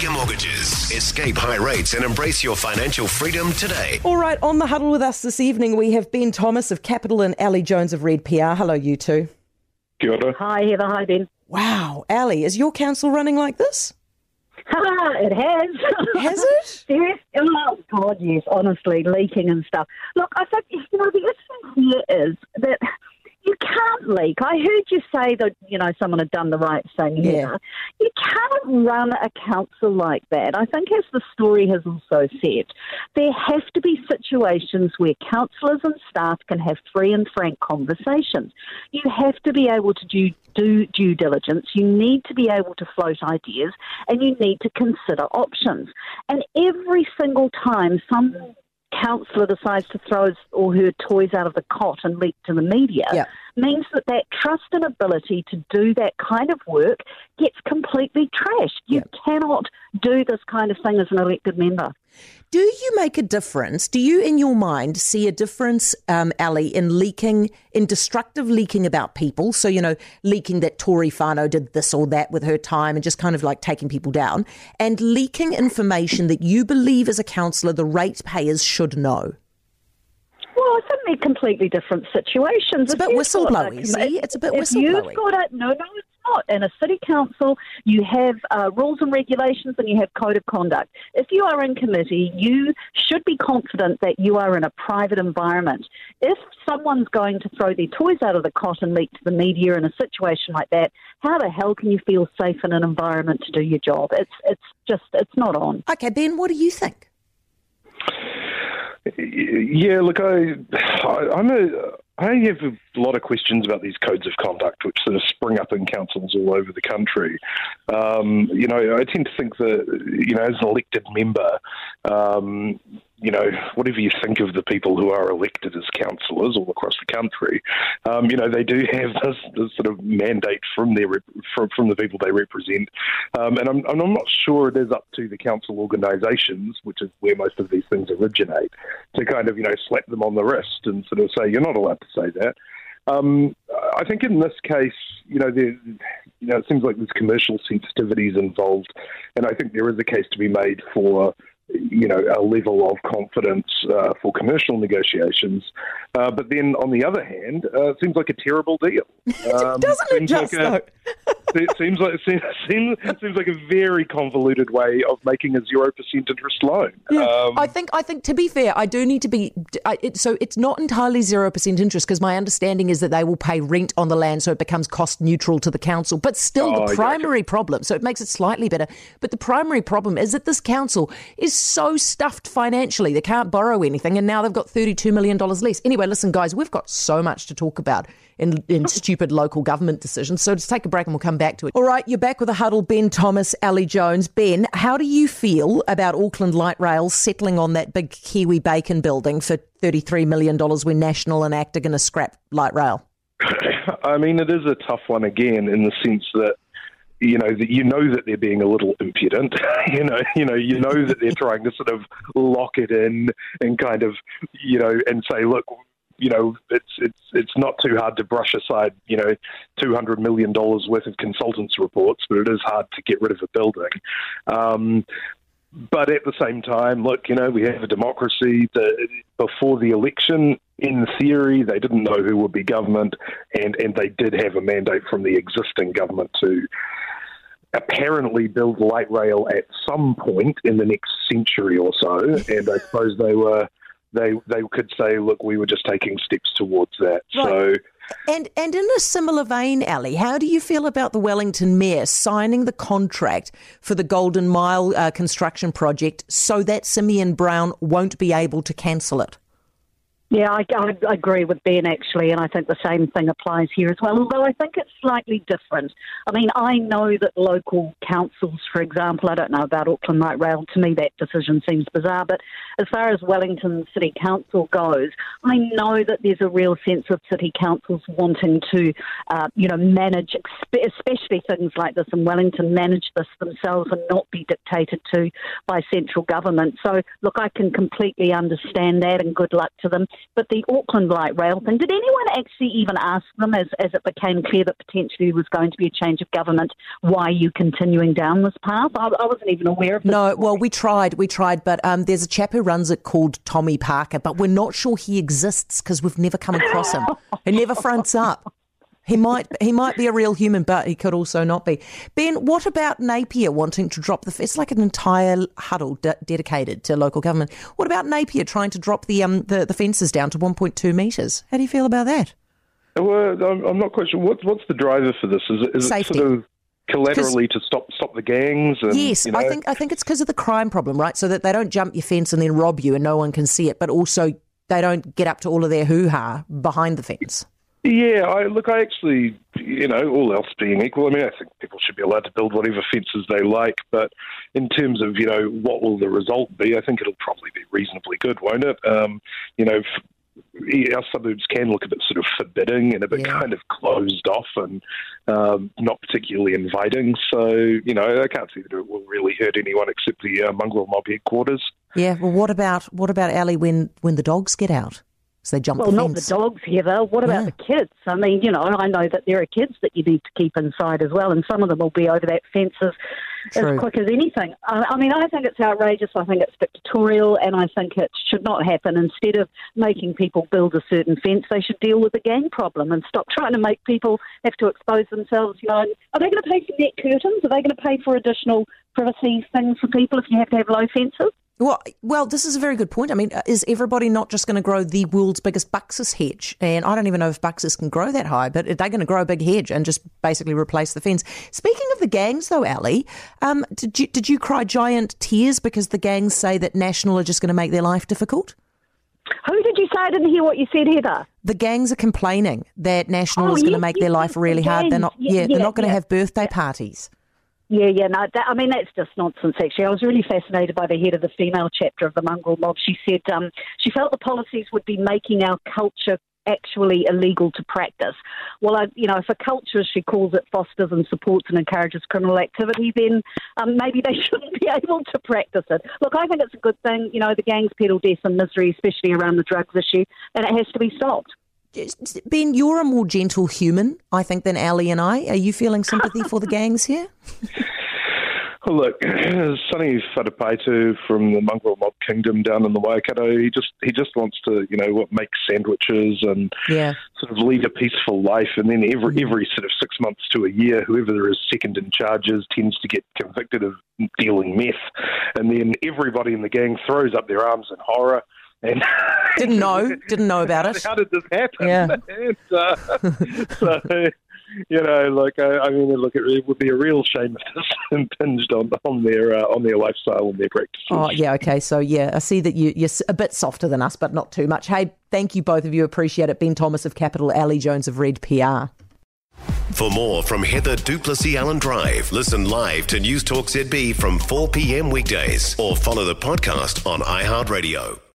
Mega Mortgages. Escape high rates and embrace your financial freedom today. All right, on the huddle with us this evening, we have Ben Thomas of Capital and Ali Jones of Red PR. Hello, you two. Kia ora. Hi, Heather. Hi, Ben. Wow, Ali, is your council running like this? It has. Has it? Seriously? Oh, God, yes, honestly, leaking and stuff. Look, I think, you know, the issue here is that you can't leak. I heard you say that, you know, someone had done the right thing Yeah. here. You can't run a council like that. I think, as the story has also said, there have to be situations where councillors and staff can have free and frank conversations. You have to be able to do, do due diligence. You need to be able to float ideas and you need to consider options. And every single time some councillor decides to throw his or her toys out of the cot and leak to the media Yeah. Means that that trust and ability to do that kind of work gets completely trashed. You cannot do this kind of thing as an elected member. Do you make a difference? Do you, in your mind, see a difference, um, Ali, in leaking, in destructive leaking about people? So, you know, leaking that Tory Whanau did this or that with her time and just kind of like taking people down, and leaking information that you believe as a councillor the ratepayers should know? Well, I think they're completely different situations. It's a bit whistleblowy, see? It's a bit if whistleblowy. You've got it. no, no, it's not. In a city council, you have uh, rules and regulations and you have code of conduct. If you are in committee, you should be confident that you are in a private environment. If someone's going to throw their toys out of the cot and leak to the media in a situation like that, how the hell can you feel safe in an environment to do your job? It's, it's just, it's not on. Okay, Ben, what do you think? Yeah, look, I, I, I'm a, I have a lot of questions about these codes of conduct, which sort of spring up in councils all over the country. Um, you know, I tend to think that, you know, as an elected member, um, you know, whatever you think of the people who are elected as councillors all across the country, um, you know, they do have this, this sort of mandate from their from, from the people they represent, um, and I'm, I'm not sure it is up to the council organisations, which is where most of these things originate, to kind of you know slap them on the wrist and sort of say you're not allowed to say that. Um, I think in this case, you know, there, you know, it seems like there's commercial sensitivities involved, and I think there is a case to be made for you know, a level of confidence uh, for commercial negotiations. Uh, but then, on the other hand, uh, it seems like a terrible deal. Um, Doesn't it just, like a, it seems like it seems, seems, seems like a very convoluted way of making a zero percent interest loan. Um, I think I think to be fair, I do need to be. I, it, so it's not entirely zero percent interest because my understanding is that they will pay rent on the land, so it becomes cost neutral to the council. But still, Oh, the yeah, primary problem. So it makes it slightly better. But the primary problem is that this council is so stuffed financially; they can't borrow anything, and now they've got thirty-two million dollars less. Anyway, listen, guys, we've got so much to talk about in, in stupid local government decisions. So let's take a break and we'll come back to it. All right, you're back with a huddle. Ben Thomas, Ali Jones. Ben, how do you feel about Auckland Light Rail settling on that big Kiwi Bacon building for $33 million when National and ACT are going to scrap Light Rail? I mean, it is a tough one again in the sense that you know that you know that they're being a little impudent. you know, you know, you know that they're trying to sort of lock it in and kind of you know and say, look. You know, it's it's it's not too hard to brush aside, you know, two hundred million dollars worth of consultants' reports, but it is hard to get rid of a building. Um, but at the same time, look, you know, we have a democracy. The, before the election, in theory, they didn't know who would be government, and, and they did have a mandate from the existing government to apparently build light rail at some point in the next century or so. And I suppose they were they they could say, look, we were just taking steps towards that. So. And and in a similar vein, Ali, how do you feel about the Wellington Mayor signing the contract for the Golden Mile uh, construction project so that Simeon Brown won't be able to cancel it? Yeah, I, I agree with Ben actually, and I think the same thing applies here as well. Although I think it's slightly different. I mean, I know that local councils, for example, I don't know about Auckland Light Rail. To me, that decision seems bizarre. But as far as Wellington City Council goes, I know that there's a real sense of city councils wanting to, uh, you know, manage, especially things like this in Wellington, manage this themselves and not be dictated to by central government. So, look, I can completely understand that, and good luck to them. But the Auckland light rail thing, did anyone actually even ask them as, as it became clear that potentially there was going to be a change of government? Why are you continuing down this path? I, I wasn't even aware of this. No, well, we tried, we tried, but um, there's a chap who runs it called Tommy Parker, but we're not sure he exists because we've never come across him. he never fronts up. He might he might be a real human, but he could also not be. Ben, what about Napier wanting to drop the? It's like an entire huddle de- dedicated to local government. What about Napier trying to drop the um the, the fences down to 1.2 metres? How do you feel about that? Well, I'm, I'm not quite sure. What's what's the driver for this? Is it, is it sort of collaterally to stop stop the gangs? And, yes, you know? I think I think it's because of the crime problem, right? So that they don't jump your fence and then rob you and no one can see it, but also they don't get up to all of their hoo ha behind the fence. Yeah, I, look, I actually, you know, all else being equal, I mean, I think people should be allowed to build whatever fences they like, but in terms of, you know, what will the result be, I think it'll probably be reasonably good, won't it? Um, you know, our suburbs can look a bit sort of forbidding and a bit yeah. kind of closed off and um, not particularly inviting. So, you know, I can't see that it will really hurt anyone except the uh, mongrel mob headquarters. Yeah. Well, what about what about Ali when when the dogs get out? So they jump well, the not the dogs, Heather. What about yeah. the kids? I mean, you know, I know that there are kids that you need to keep inside as well, and some of them will be over that fence as, as quick as anything. I, I mean, I think it's outrageous. I think it's dictatorial, and I think it should not happen. Instead of making people build a certain fence, they should deal with the gang problem and stop trying to make people have to expose themselves. You know, are they going to pay for net curtains? Are they going to pay for additional privacy things for people if you have to have low fences? Well, well, this is a very good point. I mean, uh, is everybody not just going to grow the world's biggest Buxus hedge? And I don't even know if Buxus can grow that high, but they're going to grow a big hedge and just basically replace the fence. Speaking of the gangs, though, Ali, um, did you did you cry giant tears because the gangs say that National are just going to make their life difficult? Who did you say? I didn't hear what you said, Heather. The gangs are complaining that National oh, is going to make yes, their life really the hard. They're not. Yeah, yeah they're not going to have birthday parties. Yeah, yeah, no, that, I mean, that's just nonsense, actually. I was really fascinated by the head of the female chapter of the mongrel mob. She said um, she felt the policies would be making our culture actually illegal to practice. Well, I, you know, if a culture, as she calls it, fosters and supports and encourages criminal activity, then um, maybe they shouldn't be able to practice it. Look, I think it's a good thing. You know, the gangs peddle death and misery, especially around the drugs issue, and it has to be stopped. Ben, you're a more gentle human, I think, than Ali and I. Are you feeling sympathy for the gangs here? Well, look, Sonny Wharepaitu from the mongrel mob kingdom down in the Waikato, he just he just wants to, you know, what make sandwiches and yeah. sort of lead a peaceful life. And then every mm. every sort of six months to a year, whoever there is second in charges tends to get convicted of dealing meth, and then everybody in the gang throws up their arms in horror and didn't know, didn't know about it. How did this happen? Yeah. and, uh, so, you know, like I, I, mean, look, it would be a real shame if this impinged on on their uh, on their lifestyle and their practices. Oh, yeah, okay. So yeah, I see that you, you're a bit softer than us, but not too much. Hey, thank you both of you. Appreciate it. Ben Thomas of Capital, Ali Jones of Red PR. For more from Heather du Plessis-Allen Drive, listen live to News Talk ZB from 4 p.m. weekdays or follow the podcast on iHeartRadio.